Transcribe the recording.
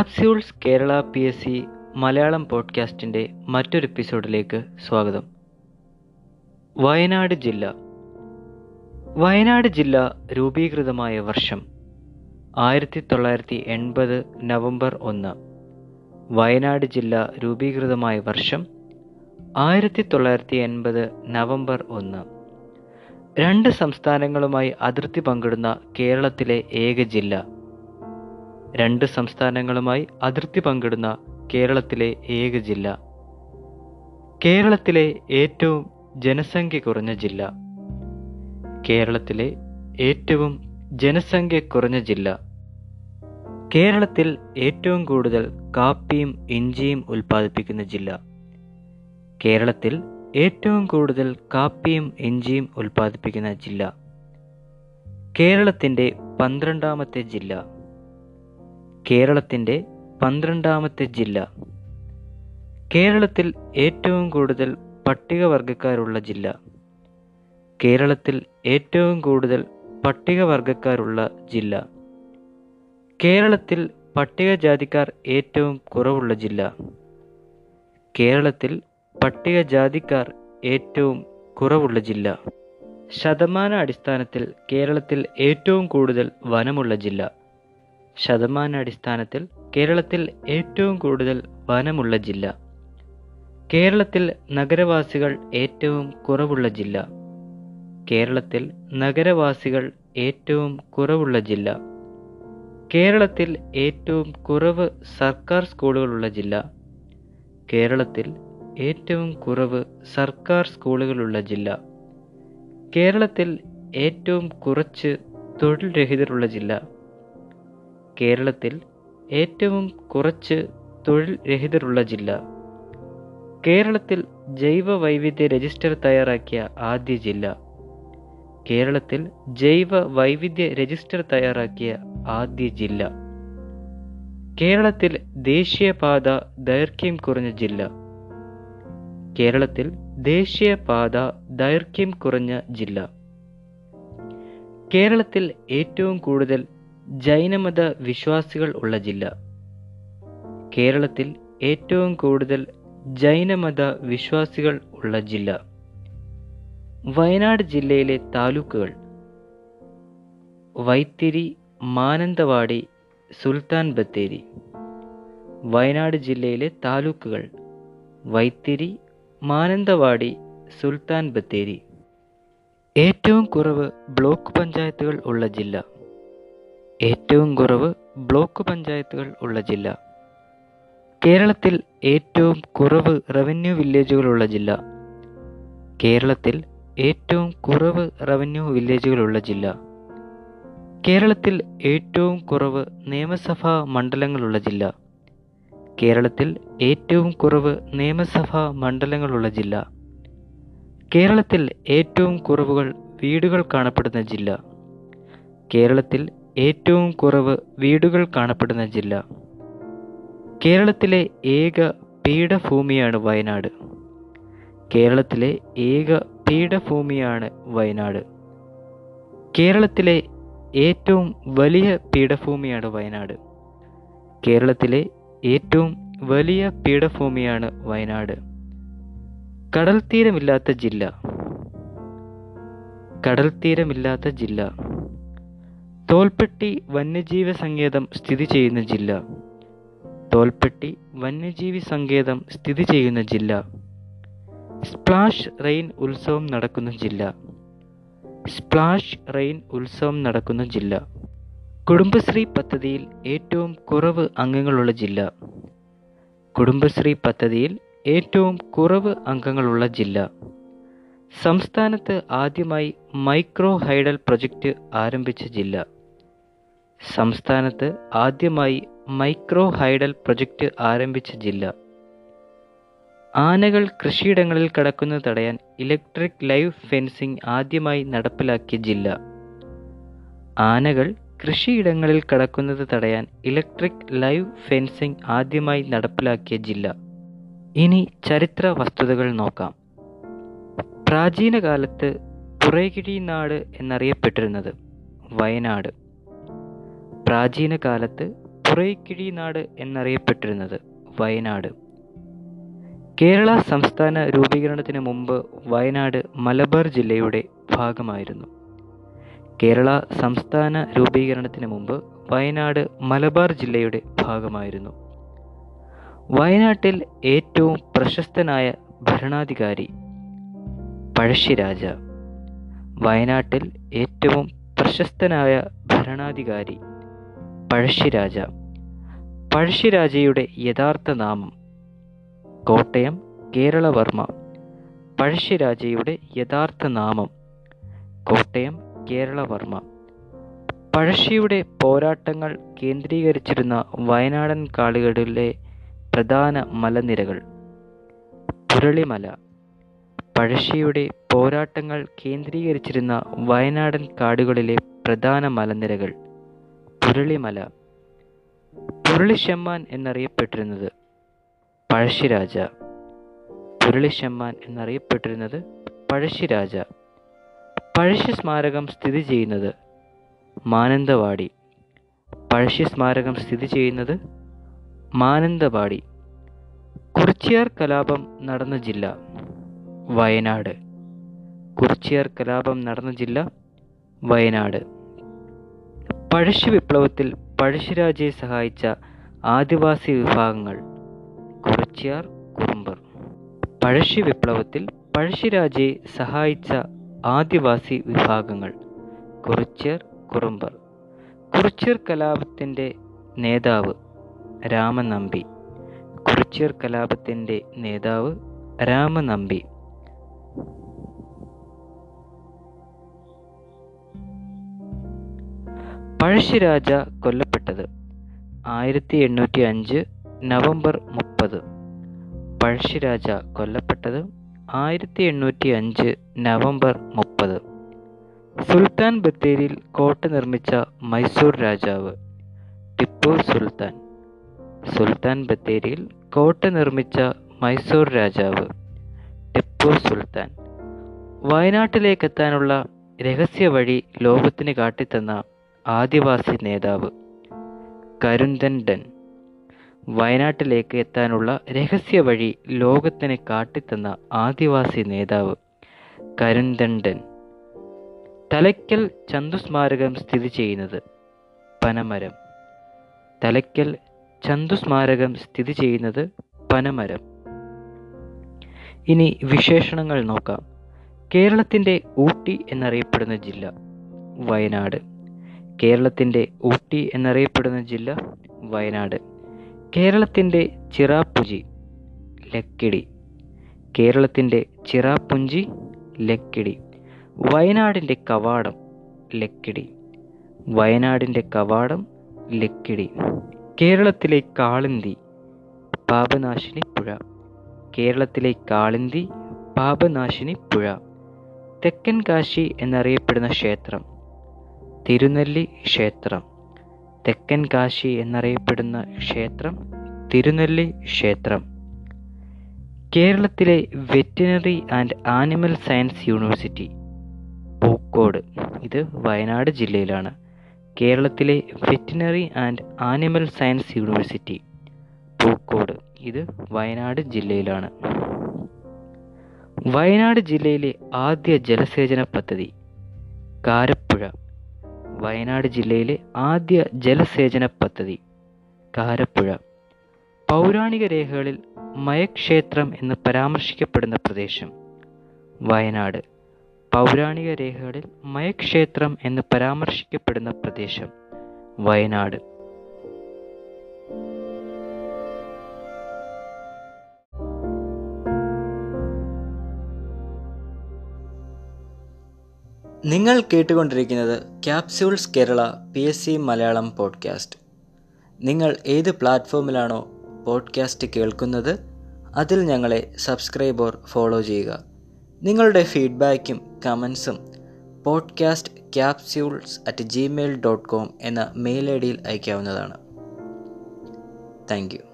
Capsules Kerala P S C Malayalam പോഡ്കാസ്റ്റിന്റെ മറ്റൊരു എപ്പിസോഡിലേക്ക് സ്വാഗതം. വയനാട് ജില്ല. വയനാട് ജില്ല രൂപീകൃതമായ വർഷം ആയിരത്തി തൊള്ളായിരത്തി എൺപത് നവംബർ ഒന്ന്. വയനാട് ജില്ല രൂപീകൃതമായ വർഷം ആയിരത്തി തൊള്ളായിരത്തി എൺപത് നവംബർ ഒന്ന്. രണ്ട് സംസ്ഥാനങ്ങളുമായി അതിർത്തി പങ്കിടുന്ന കേരളത്തിലെ ഏക ജില്ല രണ്ട് സംസ്ഥാനങ്ങളുമായി അതിർത്തി പങ്കിടുന്ന കേരളത്തിലെ ഏക ജില്ല. കേരളത്തിലെ ഏറ്റവും ജനസംഖ്യ കുറഞ്ഞ ജില്ല. കേരളത്തിലെ ഏറ്റവും ജനസംഖ്യ കുറഞ്ഞ ജില്ല. കേരളത്തിൽ ഏറ്റവും കൂടുതൽ കാപ്പിയും ഇഞ്ചിയും ഉൽപ്പാദിപ്പിക്കുന്ന ജില്ല. കേരളത്തിൽ ഏറ്റവും കൂടുതൽ കാപ്പിയും ഇഞ്ചിയും ഉൽപ്പാദിപ്പിക്കുന്ന ജില്ല. കേരളത്തിന്റെ പന്ത്രണ്ടാമത്തെ ജില്ല. കേരളത്തിന്റെ പന്ത്രണ്ടാമത്തെ ജില്ല. കേരളത്തിൽ ഏറ്റവും കൂടുതൽ പട്ടികവർഗക്കാരുള്ള ജില്ല. കേരളത്തിൽ ഏറ്റവും കൂടുതൽ പട്ടികവർഗക്കാരുള്ള ജില്ല. കേരളത്തിൽ പട്ടികജാതിക്കാർ ഏറ്റവും കുറവുള്ള ജില്ല. കേരളത്തിൽ പട്ടികജാതിക്കാർ ഏറ്റവും കുറവുള്ള ജില്ല. ശതമാന അടിസ്ഥാനത്തിൽ കേരളത്തിൽ ഏറ്റവും കൂടുതൽ വനമുള്ള ജില്ല. ശതമാന അടിസ്ഥാനത്തിൽ കേരളത്തിൽ ഏറ്റവും കൂടുതൽ വനമുള്ള ജില്ല. കേരളത്തിൽ നഗരവാസികൾ ഏറ്റവും കുറവുള്ള ജില്ല. കേരളത്തിൽ നഗരവാസികൾ ഏറ്റവും കുറവുള്ള ജില്ല. കേരളത്തിൽ ഏറ്റവും കുറവ് സർക്കാർ സ്കൂളുകളുള്ള ജില്ല. കേരളത്തിൽ ഏറ്റവും കുറവ് സർക്കാർ സ്കൂളുകളുള്ള ജില്ല. കേരളത്തിൽ ഏറ്റവും കുറച്ച് തൊഴിൽ രഹിതരുള്ള ജില്ല. കേരളത്തിൽ ഏറ്റവും കുറച്ച് തൊഴിൽ രഹിതരുള്ള ജില്ല. കേരളത്തിൽ ജൈവ വൈവിധ്യ രജിസ്റ്റർ തയ്യാറാക്കിയ ആദ്യ ജില്ല. കേരളത്തിൽ ജൈവ വൈവിധ്യ രജിസ്റ്റർ തയ്യാറാക്കിയ ആദ്യ ജില്ല. കേരളത്തിൽ ദേശീയപാത ദൈർഘ്യം കുറഞ്ഞ ജില്ല. കേരളത്തിൽ ദേശീയപാത ദൈർഘ്യം കുറഞ്ഞ ജില്ല. കേരളത്തിൽ ഏറ്റവും കൂടുതൽ ജൈനമത വിശ്വാസികൾ ഉള്ള ജില്ല. കേരളത്തിൽ ഏറ്റവും കൂടുതൽ ജൈനമത വിശ്വാസികൾ ഉള്ള ജില്ല. വയനാട് ജില്ലയിലെ താലൂക്കുകൾ. വൈത്തിരി മാനന്തവാടി സുൽത്താൻ ബത്തേരി. വയനാട് ജില്ലയിലെ താലൂക്കുകൾ. വൈത്തിരി മാനന്തവാടി സുൽത്താൻ ബത്തേരി. ഏറ്റവും കുറവ് ബ്ലോക്ക് പഞ്ചായത്തുകൾ ഉള്ള ജില്ല. ഏറ്റവും കുറവ് ബ്ലോക്ക് പഞ്ചായത്തുകൾ ഉള്ള ജില്ല. കേരളത്തിൽ ഏറ്റവും കുറവ് റവന്യൂ വില്ലേജുകളുള്ള ജില്ല. കേരളത്തിൽ ഏറ്റവും കുറവ് റവന്യൂ വില്ലേജുകളുള്ള ജില്ല. കേരളത്തിൽ ഏറ്റവും കുറവ് നിയമസഭാ മണ്ഡലങ്ങളുള്ള ജില്ല. കേരളത്തിൽ ഏറ്റവും കുറവ് നിയമസഭാ മണ്ഡലങ്ങളുള്ള ജില്ല. കേരളത്തിൽ ഏറ്റവും കുറവുകൾ വീടുകൾ കാണപ്പെടുന്ന ജില്ല. കേരളത്തിൽ ഏറ്റവും കുറവ് വീടുകൾ കാണപ്പെടുന്ന ജില്ല. കേരളത്തിലെ ഏക പീഠഭൂമിയാണ് വയനാട്. കേരളത്തിലെ ഏക പീഠഭൂമിയാണ് വയനാട്. കേരളത്തിലെ ഏറ്റവും വലിയ പീഠഭൂമിയാണ് വയനാട്. കേരളത്തിലെ ഏറ്റവും വലിയ പീഠഭൂമിയാണ് വയനാട്. കടൽ തീരമില്ലാത്ത ജില്ല. കടൽ തീരമില്ലാത്ത ജില്ല. തോൽപ്പെട്ടി വന്യജീവി സങ്കേതം സ്ഥിതി ചെയ്യുന്ന ജില്ല. തോൽപ്പെട്ടി വന്യജീവി സങ്കേതം സ്ഥിതി ചെയ്യുന്ന ജില്ല. സ്പ്ലാഷ് റെയിൻ ഉത്സവം നടക്കുന്ന ജില്ല. സ്പ്ലാഷ് റെയിൻ ഉത്സവം നടക്കുന്ന ജില്ല. കുടുംബശ്രീ പദ്ധതിയിൽ ഏറ്റവും കുറവ് അംഗങ്ങളുള്ള ജില്ല. കുടുംബശ്രീ പദ്ധതിയിൽ ഏറ്റവും കുറവ് അംഗങ്ങളുള്ള ജില്ല. സംസ്ഥാനത്ത് ആദ്യമായി മൈക്രോ ഹൈഡൽ പ്രൊജക്റ്റ് ആരംഭിച്ച ജില്ല. സംസ്ഥാനത്ത് ആദ്യമായി മൈക്രോ ഹൈഡൽ പ്രൊജക്റ്റ് ആരംഭിച്ച ജില്ല. ആനകൾ കൃഷിയിടങ്ങളിൽ കടക്കുന്നത് തടയാൻ ഇലക്ട്രിക് ലൈവ് ഫെൻസിംഗ് ആദ്യമായി നടപ്പിലാക്കിയ ജില്ല. ആനകൾ കൃഷിയിടങ്ങളിൽ കടക്കുന്നത് തടയാൻ ഇലക്ട്രിക് ലൈവ് ഫെൻസിംഗ് ആദ്യമായി നടപ്പിലാക്കിയ ജില്ല. ഇനി ചരിത്ര വസ്തുതകൾ നോക്കാം. പ്രാചീന കാലത്ത് പുറകിഴി നാട് എന്നറിയപ്പെട്ടിരുന്നത് വയനാട്. പ്രാചീന കാലത്ത് പുറൈക്കിഴി നാട് എന്നറിയപ്പെട്ടിരുന്നത് വയനാട്. കേരള സംസ്ഥാന രൂപീകരണത്തിന് മുമ്പ് വയനാട് മലബാർ ജില്ലയുടെ ഭാഗമായിരുന്നു. കേരള സംസ്ഥാന രൂപീകരണത്തിന് മുമ്പ് വയനാട് മലബാർ ജില്ലയുടെ ഭാഗമായിരുന്നു. വയനാട്ടിൽ ഏറ്റവും പ്രശസ്തനായ ഭരണാധികാരി പഴശ്ശിരാജ. വയനാട്ടിൽ ഏറ്റവും പ്രശസ്തനായ ഭരണാധികാരി പഴശ്ശിരാജ. പഴശ്ശിരാജയുടെ യഥാർത്ഥ നാമം കോട്ടയം കേരളവർമ്മ. പഴശ്ശിരാജയുടെ യഥാർത്ഥ നാമം കോട്ടയം കേരളവർമ്മ. പഴശ്ശിയുടെ പോരാട്ടങ്ങൾ കേന്ദ്രീകരിച്ചിരുന്ന വയനാടൻ കാടുകളിലെ പ്രധാന മലനിരകൾ. പുരളിമല. പഴശ്ശിയുടെ പോരാട്ടങ്ങൾ കേന്ദ്രീകരിച്ചിരുന്ന വയനാടൻ കാടുകളിലെ പ്രധാന മലനിരകൾ പുരളിമല പുരളിശമ്മാൻ എന്നറിയപ്പെട്ടിരുന്നത് പഴശ്ശിരാജ. പുരളിശമ്മാൻ എന്നറിയപ്പെട്ടിരുന്നത് പഴശ്ശിരാജ. പഴശ്ശി സ്മാരകം സ്ഥിതി ചെയ്യുന്നത് മാനന്തവാടി. പഴശ്ശി സ്മാരകം സ്ഥിതി ചെയ്യുന്നത് മാനന്തവാടി. കുറിച്ചിയാർ കലാപം നടന്ന ജില്ല വയനാട്. കുറിച്ചിയാർ കലാപം നടന്ന ജില്ല വയനാട്. പഴശ്ശി വിപ്ലവത്തിൽ പഴശ്ശിരാജയെ സഹായിച്ച ആദിവാസി വിഭാഗങ്ങൾ കുറച്ചിയാർ കുറുമ്പർ. പഴശ്ശി വിപ്ലവത്തിൽ പഴശ്ശിരാജയെ സഹായിച്ച ആദിവാസി വിഭാഗങ്ങൾ കുറിച്യർ കുറുമ്പർ. കുറിച്യർ കലാപത്തിന്റെ നേതാവ് രാമനമ്പി. കുറിച്യർ കലാപത്തിന്റെ നേതാവ് രാമനമ്പി. പഴശ്ശിരാജ കൊല്ലപ്പെട്ടത്. ആയിരത്തി എണ്ണൂറ്റി അഞ്ച് നവംബർ മുപ്പത്. പഴശ്ശിരാജ കൊല്ലപ്പെട്ടത് ആയിരത്തി എണ്ണൂറ്റി അഞ്ച് നവംബർ മുപ്പത്. സുൽത്താൻ ബത്തേരിയിൽ കോട്ട നിർമ്മിച്ച മൈസൂർ രാജാവ് ടിപ്പു സുൽത്താൻ. സുൽത്താൻ ബത്തേരിയിൽ കോട്ട നിർമ്മിച്ച മൈസൂർ രാജാവ് ടിപ്പു സുൽത്താൻ. വയനാട്ടിലേക്കെത്താനുള്ള രഹസ്യ വഴി ലോകത്തിന് കാട്ടിത്തന്ന ആദിവാസി നേതാവ് കരുന്തൻഡൻ വയനാട്ടിലേക്ക് എത്താനുള്ള രഹസ്യ വഴി ലോകത്തിന് കാട്ടിത്തന്ന ആദിവാസി നേതാവ് കരുന്തണ്ടൻ തലയ്ക്കൽ ചന്തുസ്മാരകം സ്ഥിതി ചെയ്യുന്നത് പനമരം. തലയ്ക്കൽ ചന്തുസ്മാരകം സ്ഥിതി ചെയ്യുന്നത് പനമരം. ഇനി വിശേഷണങ്ങൾ നോക്കാം. കേരളത്തിന്റെ ഊട്ടി എന്നറിയപ്പെടുന്ന ജില്ല വയനാട്. കേരളത്തിന്റെ ഊട്ടി എന്നറിയപ്പെടുന്ന ജില്ല വയനാട്. കേരളത്തിന്റെ ചിറാപ്പുജി ലക്കിടി. കേരളത്തിന്റെ ചിറാപ്പുഞ്ചി ലക്കിടി. വയനാടിന്റെ കവാടം ലക്കിടി. വയനാടിന്റെ കവാടം ലക്കിടി. കേരളത്തിലെ കാളിന്തി പാപനാശിനി പുഴ. കേരളത്തിലെ കാളിന്തി പാപനാശിനി പുഴ. തെക്കൻ കാശി എന്നറിയപ്പെടുന്ന ക്ഷേത്രം. തിരുനെല്ലി ക്ഷേത്രം. തെക്കൻ കാശി എന്നറിയപ്പെടുന്ന ക്ഷേത്രം തിരുനെല്ലി ക്ഷേത്രം. കേരളത്തിലെ veterinary and animal science university Pookode. ഇത് വയനാട് ജില്ലയിലാണ്. കേരളത്തിലെ veterinary and animal science university Pookode. ഇത് വയനാട് ജില്ലയിലാണ്. വയനാട് ജില്ലയിലെ ആദ്യ ജലസേചന പദ്ധതി കാരപ്പുഴ. വയനാട് ജില്ലയിലെ ആദ്യ ജലസേചന പദ്ധതി കാരപ്പുഴ. പൗരാണിക രേഖകളിൽ മയക്ഷേത്രം എന്ന് പരാമർശിക്കപ്പെടുന്ന പ്രദേശം വയനാട്. പൗരാണിക രേഖകളിൽ മയക്ഷേത്രം എന്ന് പരാമർശിക്കപ്പെടുന്ന പ്രദേശം വയനാട്. നിങ്ങൾ കേട്ടുകൊണ്ടിരിക്കുന്നത് capsules Kerala P S C Malayalam podcast. നിങ്ങൾ ഏത് പ്ലാറ്റ്ഫോമിലാണോ പോഡ്കാസ്റ്റ് കേൾക്കുന്നത് അതിൽ ഞങ്ങളെ സബ്സ്ക്രൈബ് ഓർ ഫോളോ ചെയ്യുക. നിങ്ങളുടെ ഫീഡ്ബാക്കും കമൻസും podcast capsules at Gmail dot com എന്ന മെയിൽ ഐ ഡിയിൽ അയക്കാവുന്നതാണ്. Thank you.